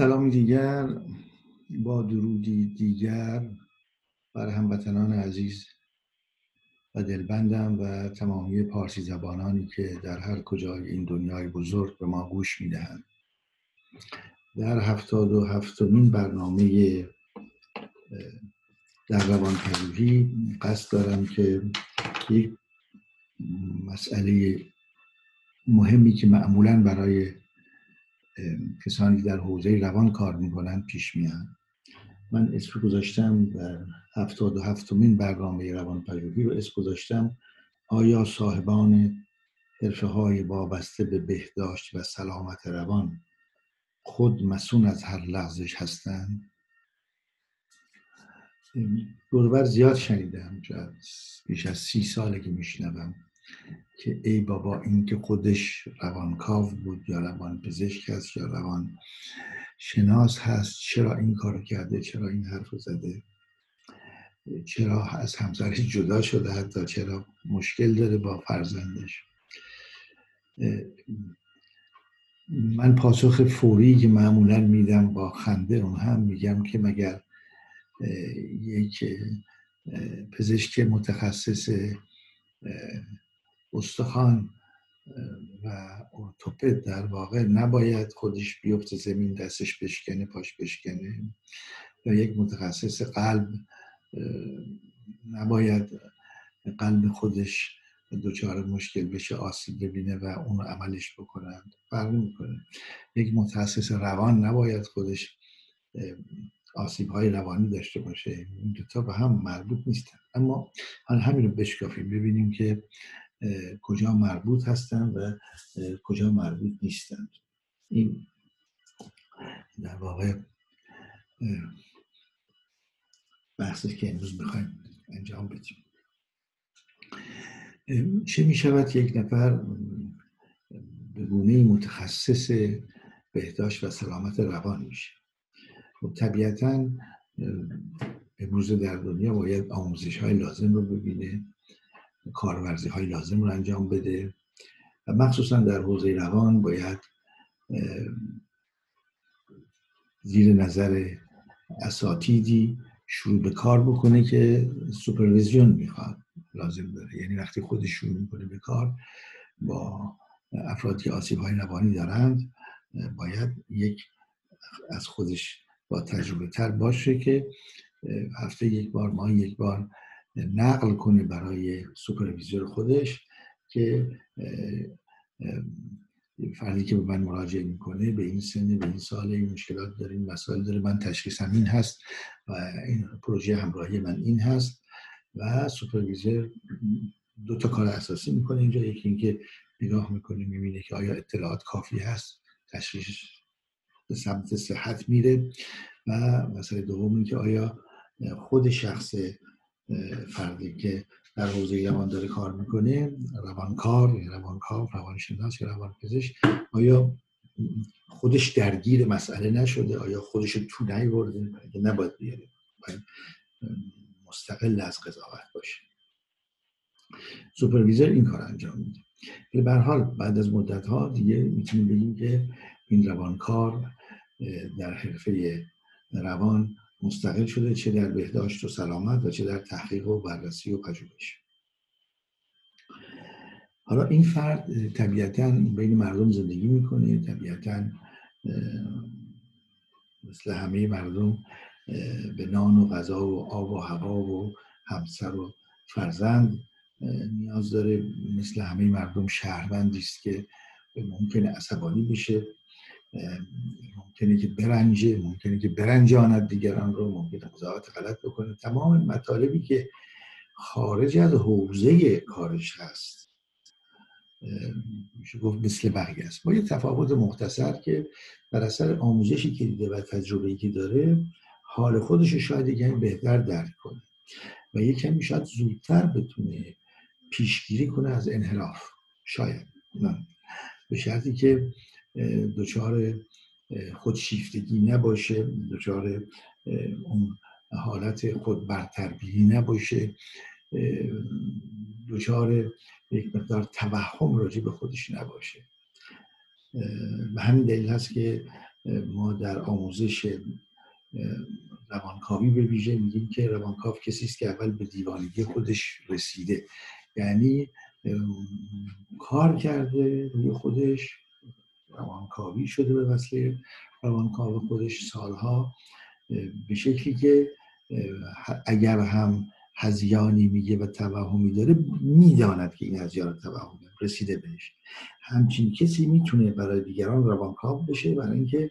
سلامی دیگر با درودی دیگر بر هموطنان عزیز و دلبندم و تمامی پارسی زبانانی که در هر کجای این دنیای بزرگ به ما گوش می‌دهند. در هفتاد و هفتمین برنامه در روان پژوهی قصد دارم که یک مسئله مهمی که معمولا برای کسانی که در حوزه روان کار می‌کنن پیش میان. من اسم گذاشتم در هفتاد و هفتمین برنامه روان پژوهی رو اسم گذاشتم. آیا صاحبان حرفه های وابسته به بهداشت و سلامت روان خود مسون از هر لغزش هستند؟ دوربر زیاد شنیدم بیش از سی ساله که میشنوم. که ای بابا این که خودش روانکاو بود یا روان پزشک هست یا روان شناس هست چرا این کار کرده؟ چرا این حرف زده؟ چرا از همسرش جدا شده حتی؟ چرا مشکل داره با فرزندش؟ من پاسخ فوری که معمولا میدم با خنده اون هم میگم که مگر یک پزشک متخصص استخوان و ارتوپد در واقع نباید خودش بیفته زمین دستش بشکنه پاش بشکنه. یا یک متخصص قلب نباید قلب خودش دچار مشکل بشه آسیب ببینه و اون عملش بکنند. فرق می‌کنه. یک متخصص روان نباید خودش آسیب های روانی داشته باشه. این دوتا به هم مربوط نیستن. اما حالا همین رو بشکافیم ببینیم که کجا مربوط هستند و کجا مربوط نیستند این در واقع بحثی که امروز می‌خوایم انجام بدیم. چه می شود یک نفر به گونه متخصص بهداشت و سلامت روان میشه؟ خب طبیعتا امروز در دنیا باید آموزش های لازم رو ببینه. کارورزی های لازم رو انجام بده. و مخصوصا در حوزه روان باید زیر نظر اساتیدی شروع به کار بکنه که سوپرویزیون می‌خواد لازم داره. یعنی وقتی خودش شروع می‌کنه به کار با افرادی که آسیب های روانی دارند باید یک از خودش با تجربه تر باشه که هفته یک بار ماه یک بار نقل کنه برای سوپرویزور خودش که فردی که به من مراجعه می‌کنه به این سن به این سال این مشکلات داره این مسائل داره من تشخیصم این هست و این پروژه همراهی من این هست و سوپرویزر دو تا کار اساسی می‌کنه اینجا. یکی اینکه نگاه می‌کنه می‌بینه که آیا اطلاعات کافی هست تشخیص به سمت صحت میره و مسئله دوم اینکه آیا خود شخص فردی که در حوزه روان داره کار می‌کنه روانکار یا روانکار روانشناس یا روانپزشک آیا خودش درگیر مسئله نشده؟ آیا خودش تو نیورده که نباید بیاره مستقل از قضاوت باشه. سوپرویزر این کار انجام میده. ولی به حال بعد از مدت ها دیگه می‌تونیم بگیم که این روانکار در حرفه روان مستقل شده چه در بهداشت و سلامت و چه در تحقیق و بررسی و پژوهش. حالا این فرد طبیعتا بین مردم زندگی می‌کنه طبیعتا مثل همه مردم به نان و غذا و آب و هوا و همسر و فرزند نیاز داره. مثل همه مردم شهروندی است که ممکنه عصبانی بشه. ممکنه که برنجه ممکنه که برنجاند دیگران رو ممکنه قضاوت غلط بکنه. تمام مطالبی که خارج از حوزه کارش هست میشه گفت مثل بقیه است. با یه تفاوت مختصر که بر اثر آموزشی که دیده و تجربه‌ای که داره حال خودش شاید یکمی بهتر درک کنه و یه کمی شاید زودتر بتونه پیشگیری کنه از انحراف. شاید. نه. به شرطی که دچار خودشیفتگی نباشه دچار اون حالت خود برتربیهی نباشه دچار یک مقدار توهم راجع به خودش نباشه. به همین دلیل هست که ما در آموزش روانکاوی به ویژه میگیم که روانکاو کسی است که اول به دیوانگی خودش رسیده. یعنی کار کرده روی خودش روانکاوی شده به وسیله روانکاو خودش سالها به شکلی که اگر هم هزیانی میگه و توهمی داره می‌داند که این هزیان توهمی رسیده بهش. همچین کسی می‌تونه برای دیگران روانکاو بشه برای اینکه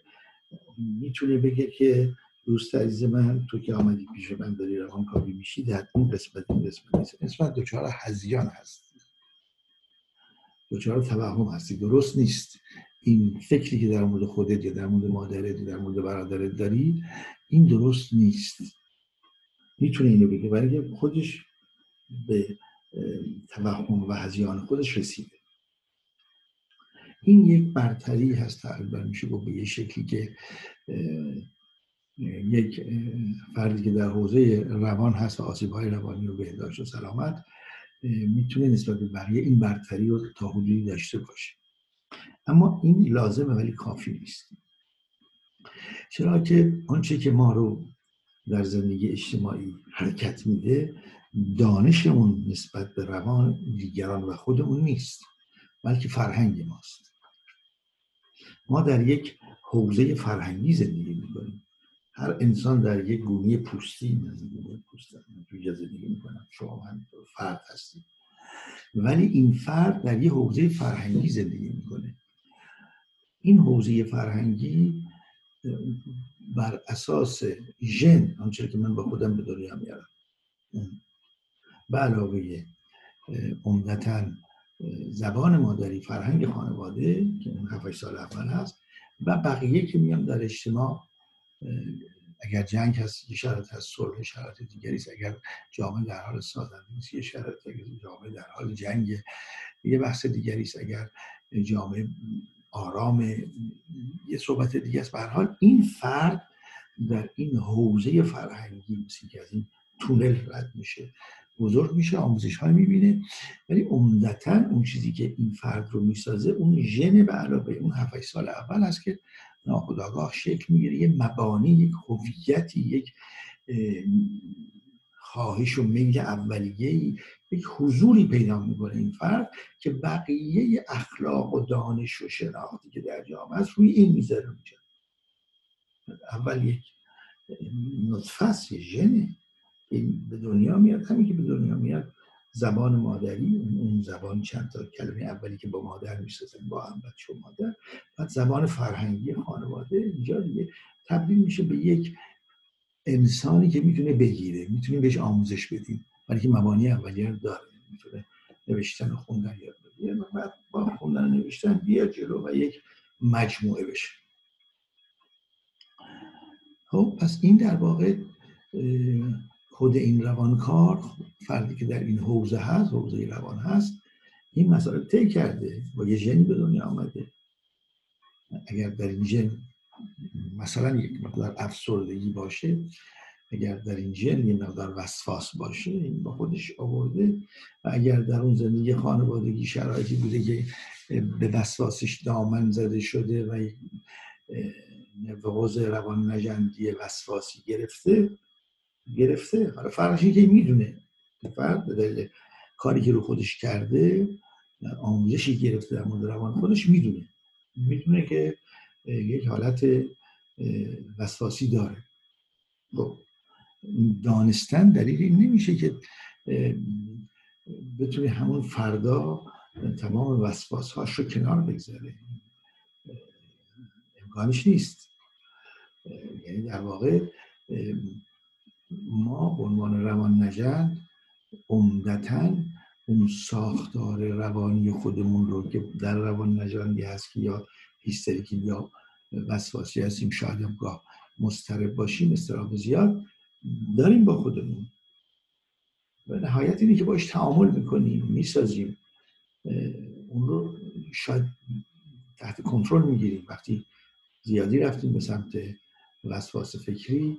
می‌تونه بگه که دوست عزیز من تو که آمدی پیش من داری روانکاوی میشی در این قسمت این قسمت نیست. قسمت دچار هزیان هست. دچار توهم هستی. درست نیست. این فکری که در مورد خودت یا در مورد مادرت یا در مورد برادرت داری این درست نیست. می‌تونه اینو بگه برای خودش به توهم و هزیان خودش رسیده. این یک برتری هست تقریبا. میشه گفت به یه شکلی که یک فردی که در حوزه روان هست و آسیب های روانی و بهداشت و سلامت می‌تونه نسبت به بقیه این برتری رو تا حدودی داشته باشه. اما این لازمه ولی کافی نیست. چرا که آنچه که ما رو در زندگی اجتماعی حرکت میده دانشمون نسبت به روان دیگران و خودمون نیست بلکه فرهنگ ماست. ما در یک حوزه فرهنگی زندگی می‌کنیم. هر انسان در یک گونه پوستی من توی زندگی می‌کنم. شما هم فرد هستید. ولی این فرد در یک حوزه فرهنگی زندگی می‌کنه. این حوزه فرهنگی بر اساس ژن آنچه که من با خودم به دنیا میارم به علاوه عمدتا زبان مادری فرهنگ خانواده که اون 7 سال اول هست و بقیه که میام در اجتماع اگر جنگ هست یه شرط هست صلح شرط دیگری است اگر جامعه در حال سازندگی است یه شرط جامعه در حال جنگ یه بحث دیگری است اگر جامعه آرام یه صحبت دیگه است. به حال این فرد در این حوزه فرهنگی مثل که از این تونل رد میشه. بزرگ میشه آموزش های می‌بینه ولی عمدتا اون چیزی که این فرد رو می‌سازه اون ژن به علاوه اون 7 سال اول است که ناخداگاه شکل می‌گیره. یه مبانی یک هویتی یک خواهش و میل اولیه یک حضوری پیدا می‌کنه این فرد که بقیه اخلاق و دانش و شناختی که در جامعه است روی این می‌ذاره میشه اول یک نطفه است ژنه این به دنیا میاد همین که به دنیا میاد زبان مادری اون زبان چند تا کلمه اولی که با مادر می‌سازن با هم بچه و مادر بعد زبان فرهنگی خانواده اینجا دیگه تبدیل میشه به یک انسانی که می‌تونه بگیره می‌تونه بهش آموزش بدیم. ولی که مبانی اولیه داره. می‌تونه نوشتن و خوندن یاد بگیره بعد با خوندن و نوشتن بیا جلو و یک مجموعه بشه. خب پس این در واقع خود این روانکار فردی که در این حوزه هست حوزه روان هست این مسئله طی کرده. با یه ژنی به دنیا آمده. اگر در این ژن مثلا یک مقدار افسردگی باشه اگر در این ژن یه مقدار وسواس باشه این با خودش آورده و اگر در اون زندگی خانوادگی شرایطی بوده که به وسواسش دامن زده شده و نوز روان نجندی وسواسی گرفته گرفته. حالا فرقش که می‌دونه. فرد به دلیل کاری که رو خودش کرده آموزشی گرفته در مورد روان خودش می‌دونه. می‌دونه که یک حالت وسواسی داره. خب دانستن دلیل این نمیشه که بتونه همون فردا تمام وسواس هاش رو کنار بگذاره امکانش نیست. یعنی در واقع ما به عنوان روان نجند عمدتا اون ساختار روانی خودمون رو که در روان نجندی هست که یا هیستریکی یا وسواسی هستیم شاید هم گاه مسترب باشیم استراب زیاد داریم با خودمون. و نهایت اینه که باش تعامل می‌کنیم می‌سازیم. اون رو شاید تحت کنترل می‌گیریم. وقتی زیادی رفتیم به سمت وسواس فکری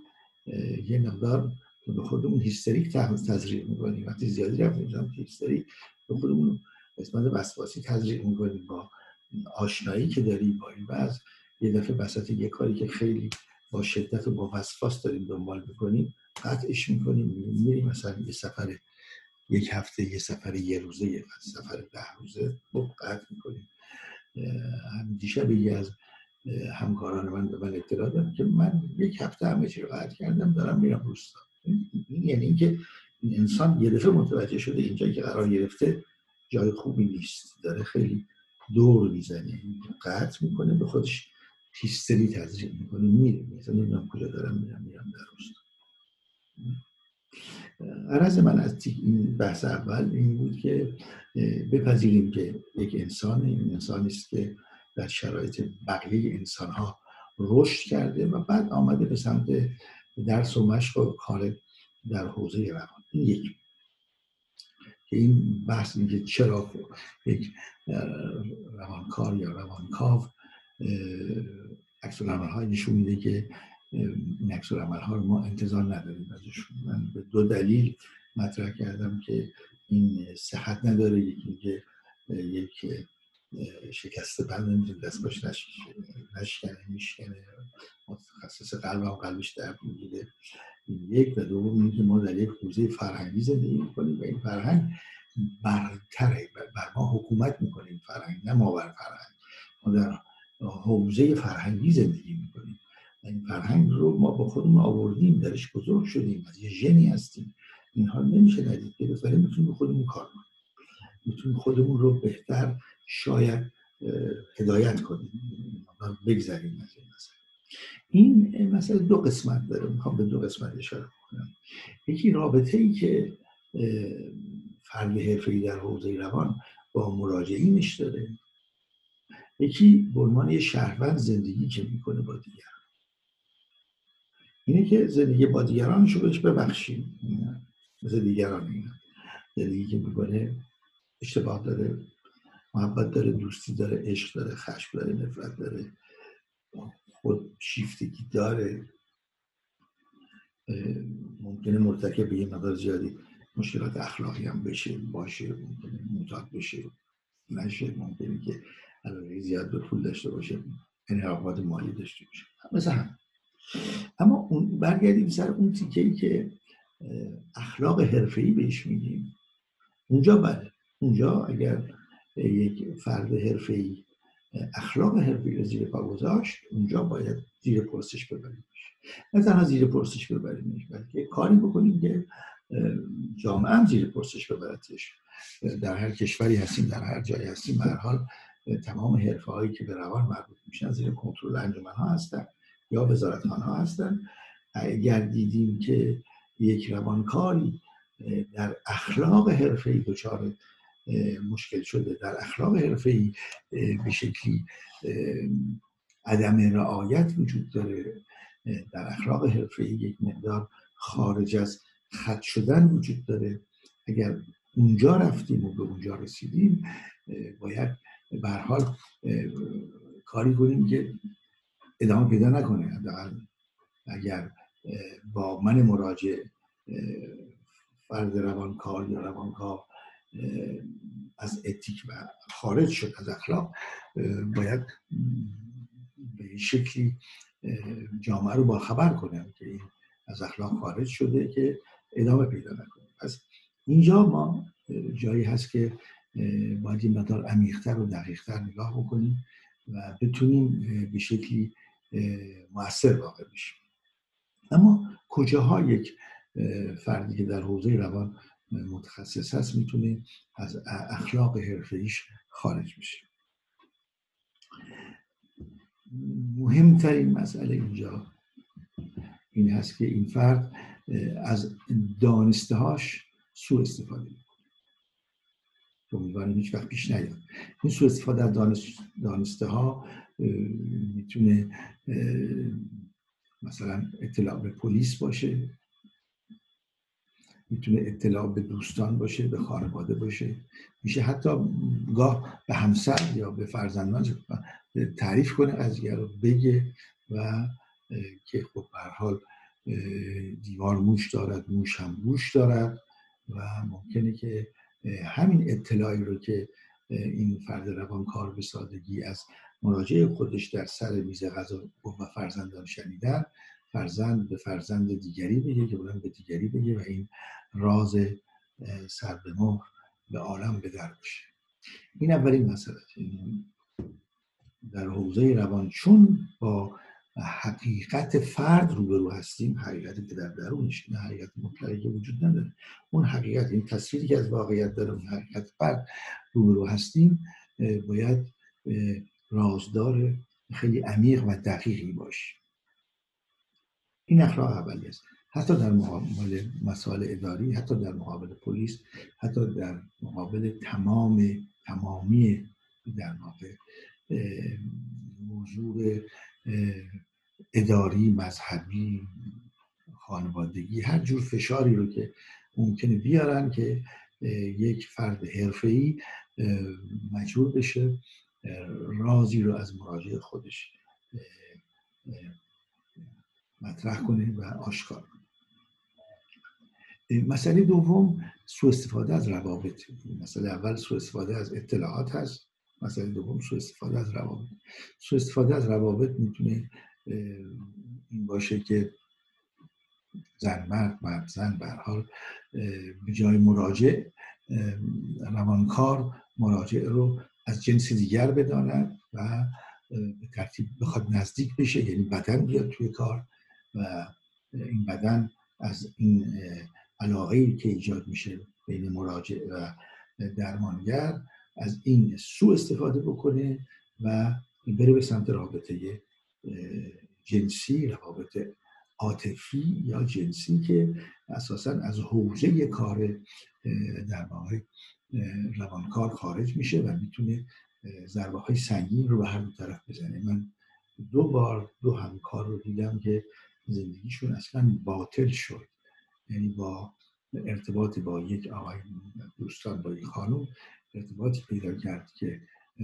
یه مقدار به خودمون هیستریک تزریق می‌کنیم. وقتی زیادی رفتیم به سمت هیستریک به خودمون قسمت وسواسی تزریق می‌کنیم با آشنایی که داریم با این وضع یه دفعه وسط یه کاری که خیلی با شدت و با وسواس داریم دنبال می‌کنیم قطعش می‌کنیم میریم مثلا یه سفر یک هفته یه سفر یه روزه یه سفر ده روزه خب قطع می‌کنیم. دیشب یکی از همکاران من به من اطلاع داد که من یک هفته همه چی رو قطع کردم دارم میرم روستا. یعنی اینکه این انسان یه دفعه متوجه شده اینجا که قرار گرفته جای خوبی نیست داره خیلی دور می‌زنه قطع می‌کنه به خودش هیستری تزریق می‌کنه میره مثلا نمی‌دونم کجا دارم میرم میرم در روستا. عرض من از این بحث اول این بود که بپذیریم که یک انسان این انسانی است که در شرایط بقیه انسان ها رشد کرده و بعد آمده به سمت درس و مشق و کار در حوزه روان. یک این بحث اینکه چرا یک روانکار یا روانکاو عکس های نشون میده که این رو ما انتظار نداریم ازشون. من به دو دلیل مطرح کردم که این صحت نداره. یکی اینکه یک شکسته بند نمی‌تونه دست باش نشکنه میشکنه. متخصص قلب هم قلبش درد می‌گیره. یک و دوم اینکه ما در یک حوزه فرهنگی زندگی می‌کنیم و این فرهنگ برتره. بر ما حکومت می‌کنیم فرهنگ نه ما بر فرهنگ. ما در حوزه فرهنگی زندگی می‌کنیم. این فرهنگ رو ما با خودمون آوردیم درش بزرگ شدیم از یه ژنی هستیم. اینها نمیشه ندید که ولی می‌تونیم به خودمون کار کنیم. می‌تونیم خودمون رو بهتر شاید هدایت کنیم. بگذاریم از این مسئله. این مسئله دو قسمت داره می‌خوام به دو قسمت اشاره کنم یکی رابطه ای که فرد حرفه‌ای در حوزه روان با مراجعینش داره. یکی به عنوان یه شهروند زندگی که می‌کنه با دیگر اینه که زندگی با دیگرانشو بهش ببخشیم. مثل دیگران اینا. زندگی که می‌کنه اشتباه داره محبت داره دوستی داره عشق داره خشم داره نفرت داره. خود شیفتگی داره. ممکنه مرتکب به یه مقدار زیادی مشکلات اخلاقی هم بشه باشه ممکنه معتاد بشه نشه ممکنه که علاقه زیاد به پول داشته باشه انحرافات مالی داشته باشه. مثل هم اما اون برگردیم سر اون تیکه ای که اخلاق حرفه‌ای بهش میگیم. اونجا بله. اونجا اگر یک فرد حرفه‌ای اخلاق حرفه‌ای رو زیر پا گذاشت اونجا باید زیر پرسش ببریمش نه تنها زیر پرسش ببریمش بلکه کاری بکنیم که جامعه هم زیر پرسش ببردش در هر کشوری هستیم در هر جایی هستیم به هر حال تمام حرفه هایی که به روان مربوط میشن زیر کنترل انجمن ها هستن یا وزارت ها هستن. اگر دیدیم که یک روانکاری در اخلاق حرفه‌ای دچار مشکل شده در اخلاق حرفه‌ای به شکلی عدم رعایت وجود داره. در اخلاق حرفه‌ای یک مقدار خارج از خط شدن وجود داره. اگر اونجا رفتیم و به اونجا رسیدیم باید به حال کاری کنیم که ادامه پیدا نکنه. حداقل اگر با من مراجع فرد روانکار یا روانکار از اتیک و خارج شد از اخلاق باید به شکلی جامعه رو با خبر کنم که این از اخلاق خارج شده که ادامه پیدا نکنه. پس اینجا ما جایی هست که باید این مقدار عمیقتر و دقیقتر نگاه بکنیم و بتونیم به شکلی موثر واقع بشیم. اما کجاها یک فردی که در حوزه روان متخصص هست می‌تونه از اخلاق حرفه‌ایش خارج بشه مهمترین مسئله اینجا این هست که این فرد از دانستهاش سوء استفاده می‌کنه. امیدوارم هیچ وقت پیش نیاد. این سوء استفاده از دانسته ها می‌تونه مثلا اطلاع به پلیس باشه. می‌تونه اطلاع به دوستان باشه به خانواده باشه. میشه حتی گاه به همسر یا به فرزندان تعریف کنه قضیه رو بگه و که خب به حال دیوار موش دارد موش هم گوش دارد و ممکنه که همین اطلاعی رو که این فرد روانکار به سادگی از مراجعه خودش در سر میز غذا و فرزندان شنیدن فرزند به فرزند دیگری بگه که به دیگری بگه و این راز سر به مهر به عالم به در بشه. این اولین مسئله. در حوزه روان چون با حقیقت فرد روبرو هستیم حقیقتی که در درونش نه حقیقت مطلقی وجود نداره. اون حقیقت این تصویری که از واقعیت داره اون حقیقت فرد روبرو هستیم باید رازدار خیلی عمیق و دقیقی باشه این اخلاق اولی است حتی در مقابل مسائل اداری حتی در مقابل پلیس حتی در مقابل تمام تمامی در واقع موضوع اداری مذهبی خانوادگی هر جور فشاری رو که ممکنه بیارن که یک فرد حرفه‌ای مجبور بشه رازی رو از مراجع خودش مطرح کنه و آشکار مسئله دوم سوء استفاده از روابط. مسئله اول سوء استفاده از اطلاعات هست. مسئله دوم سوء استفاده از روابط. سوء استفاده از روابط می‌تونه این باشه که زن مرد مرد زن به حال به جای مراجع روانکار مراجع رو از جنس دیگر بداند و به ترتیب بخواد نزدیک بشه یعنی بدن بیاد توی کار. و این بدن از این علاقه که ایجاد میشه بین مراجع و درمانگر از این سو استفاده بکنه و بره به سمت رابطه جنسی روابط عاطفی یا جنسی که اساسا از حوزه کار در واقع روانکار خارج میشه و می‌تونه ضربه های سنگین رو به هر دو طرف بزنه. من دو بار دو همکار رو دیدم که زندگیشون اصلا باطل شد. یعنی با ارتباط با یک آقای دوستان با یک خانم ارتباطی پیدا کرد که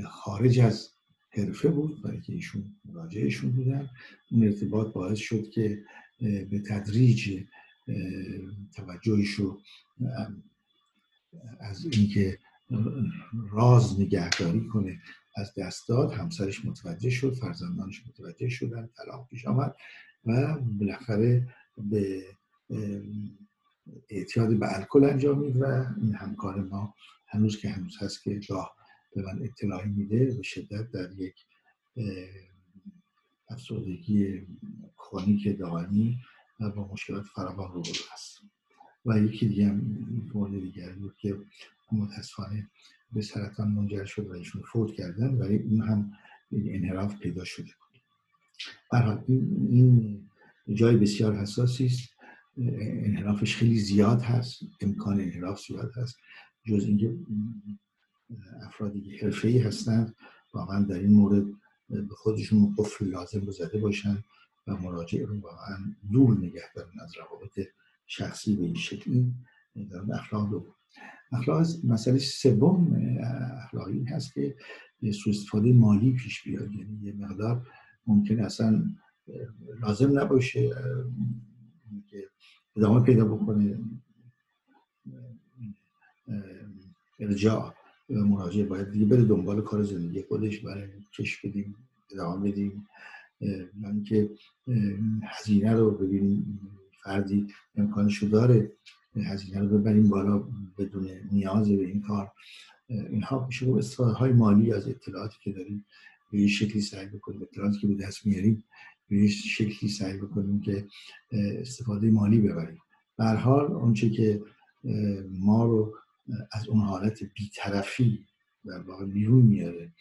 خارج از حرفه بود برای که ایشون مراجعشون بودن. اون ارتباط باعث شد که به تدریج توجهش رو از اینکه راز نگهداری کنه. از دست داد همسرش متوجه شد فرزندانش متوجه شدن طلاق پیش آمد و بالاخره به اعتیاد به الکل انجامید و این همکار ما هنوز که هنوز هست که راه به من اطلاعی میده به شدت در یک افسردگی کرونیک دائمی و با مشکلات فراوان رو هست. و یکی دیگه هم مورد دیگر بود که متاسفانه به سرطان منجر شد و ایشون فوت کردن ولی اون هم انحراف پیدا شده بود. برحال این, جای بسیار حساسی است. انحرافش خیلی زیاد هست امکان انحراف زیاد هست. جز اینکه افرادی که حرفه‌ای هستند واقعا در این مورد به خودشون قفل لازم رو زده باشن و مراجع رو واقعا دور نگه دارن از روابط شخصی به این شکل. این اخلاق دو اخلاق مسئله سوم اخلاقی هست که سوء استفاده مالی پیش بیاد. یعنی یه مقدار ممکن اصلا لازم نباشه که ادامه پیدا بکنه ارجاع مراجعه. باید دیگه بره دنبال کار زندگی خودش برای کش بدیم ادامه بدیم. که هزینه رو ببینیم فردی امکانشو داره. هزینه رو ببریم بالا بدون نیاز به این کار. اینها میشه استفاده های مالی از اطلاعاتی که داریم به یه شکلی سعی بکنیم اطلاعاتی که به دست میاریم به یه شکلی سعی بکنیم که استفاده مالی ببریم. به حال اونچه که ما رو از اون حالت بیطرفی در واقع بیرون میاره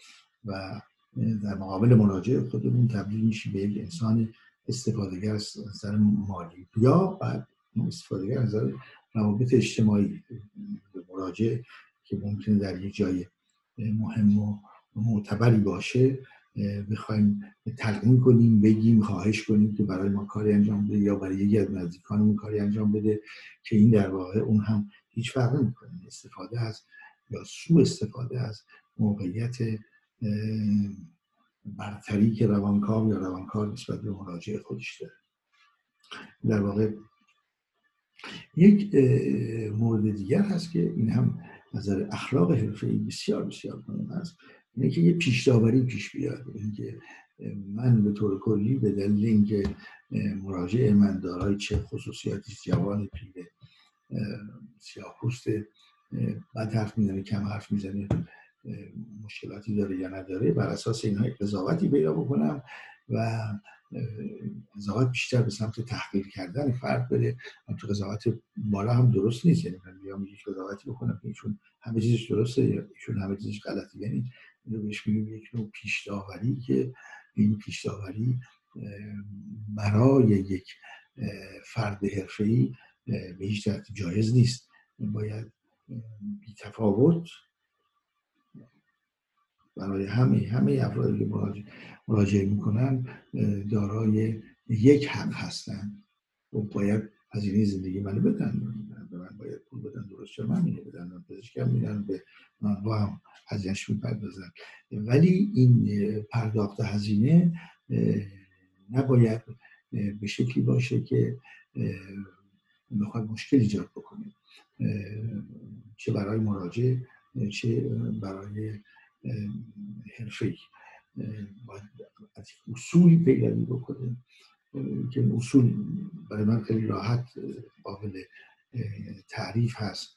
و در مقابل مراجع خودمون تبدیل میشیم به یک انسان استفادهگر از نظر مالی. یا بعد استفادهگر از نظر روابط اجتماعی مراجع که ممکنه در یک جای مهم و معتبری باشه بخوایم تلقین کنیم بگیم خواهش کنیم که برای ما کاری انجام بده یا برای یکی از نزدیکانمون کاری انجام بده که این در واقع اون هم هیچ فرق نمی‌کنه. استفاده از یا سو استفاده از موقعیت برتری که روانکار یا روانکار نسبت به مراجع خودش داره. در واقع یک مورد دیگر هست که این هم نظر اخلاق حرفه بسیار بسیار مهم است اینه که یه پیش داوری پیش بیاد. اینکه من به طور کلی به دلیل اینکه مراجع من دارای چه خصوصیاتی جوان پیره سیاه پوست بد حرف می‌زنه کم حرف می‌زنه مشکلاتی داره یا نداره بر اساس اینها قضاوتی پیدا بکنم و قضاوت بیشتر به سمت تحقیر کردن فرد بره. تو قضاوت بالا هم درست نیست. یعنی من بیام یک قضاوتی بکنم که ایشون همه چیزش درسته یا ایشون همه چیزش غلطه. یعنی اینو بهش میگیم یک نوع پیش داوری که این پیش داوری برای یک فرد حرفه‌ای به هیچ جایز نیست. باید بی تفاوت برای همه همه افرادی که مراجعه می‌کنن دارای یک حق هستن. و باید هزینه زندگی منو بدن. به من باید پول بدن درست چرا من میده بدن پزشکم میدن به با هم هزینهش می‌پردازن. ولی این پرداخت هزینه نباید به شکلی باشه که بخواد مشکل ایجاد بکنه. چه برای مراجع چه برای حرفه باید از اصولی پیروی بکنه که اصول برای من خیلی راحت قابل تعریف هست.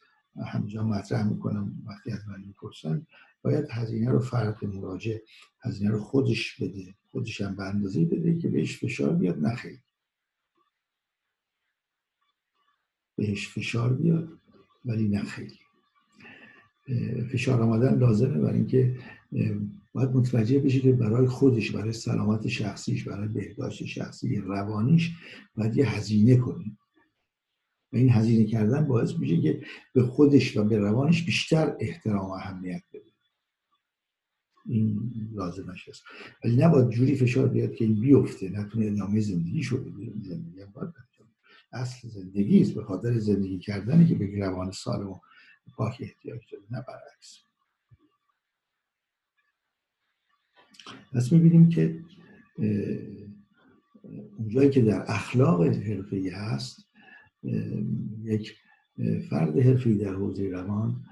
همینجا مطرح می‌کنم وقتی از من می‌پرسن. باید هزینه رو فرد مراجع هزینه رو خودش بده. خودش هم به اندازه بده که بهش فشار بیاد نخیلی بهش فشار بیاد ولی نه فشار آمدن لازمه برای اینکه باید متوجه بشه که برای خودش برای سلامت شخصیش برای بهداشت شخصی روانیش باید یه هزینه کنه و این هزینه کردن باعث میشه که به خودش و به روانش بیشتر احترام و اهمیت بده. این لازمش هست. ولی نباید جوری فشار بیاد که این بیفته نتونه ادامه زندگی شده زندگی اصل زندگی است. به خاطر زندگی کردنی که به روان سالم و پاک احتیاج داره نه برعکس. پس می‌بینیم که اونجایی که در اخلاق حرفی هست یک فرد حرفی در حوزه روان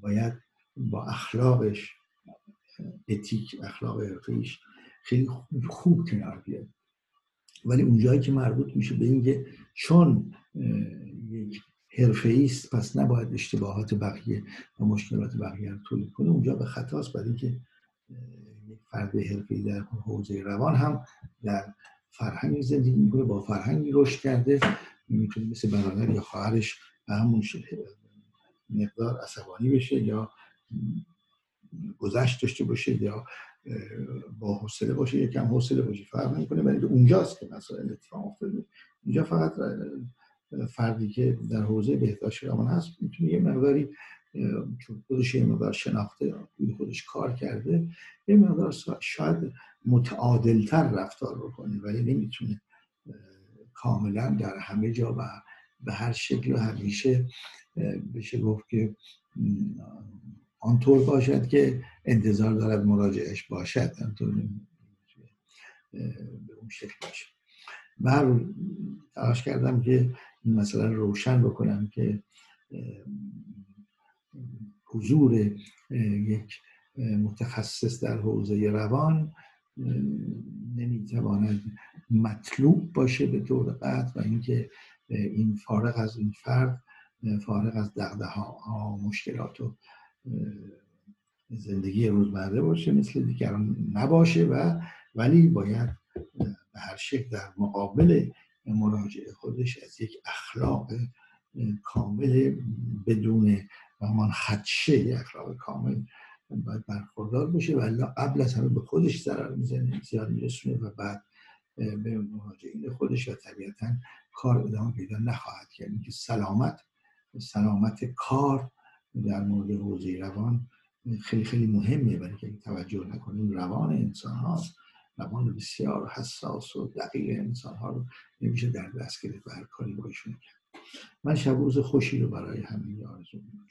باید با اخلاقش اتیک اخلاق حرفیش خیلی خوب کنار بیاد. ولی اونجایی که مربوط میشه به اینکه چون یک حرفه است پس نباید اشتباهات بقیه و مشکلات بقیه رو تولید کنه. اونجا به خطاست برای اینکه یک فرد حرفه‌ای در حوزه روان هم در فرهنگی زندگی می‌کنه با فرهنگی رشد کرده. می‌تونه مثل برادر یا خواهرش به همون مقدار عصبانی بشه یا گذشت داشته باشه یا با حوصله باشه یکم حوصله باشه فرق نمی‌کنه. ولی اونجاست که مسائل اتفاق افتاده. اینجا فقط فردی که در حوزه بهداشت روان هست می‌تونه یه مقداری چون خودش یه مقدار شناخته خودش کار کرده یه مقدار شاید متعادلتر رفتار بکنه ولی نمی‌تونه کاملا در همه جا و به هر شکل و همیشه بشه گفت که آنطور باشد که انتظار دارد مراجعش باشد. آنطور به اون شکل باشه. من تلاش کردم که مثلا روشن بکنم که حضور یک متخصص در حوزه روان نمی‌تواند مطلوب باشه به طور قطع و اینکه این فارغ از این فرد فارغ از دقده ها مشکلات و زندگی روزمره باشه مثل دیگران نباشه و ولی باید به هر شکل در مقابل مراجعه خودش از یک اخلاق کامل بدون همان خدشه اخلاق کامل باید برخوردار باشه و قبل از همه به خودش ضرر می‌زنه زیاد میرسونه و بعد به مراجعین خودش و طبیعتا کار ادامه پیدا نخواهد کرد. اینکه سلامت سلامت کار در مورد حوزه روان خیلی خیلی مهمه. برای که توجه نکنیم روان انسان هاست. روان بسیار حساس و دقیق انسان ها رو نمیشه در دست گرفت و هر کاری باشون کرد. من شب روز خوشی رو برای همین آرزو می‌کنم.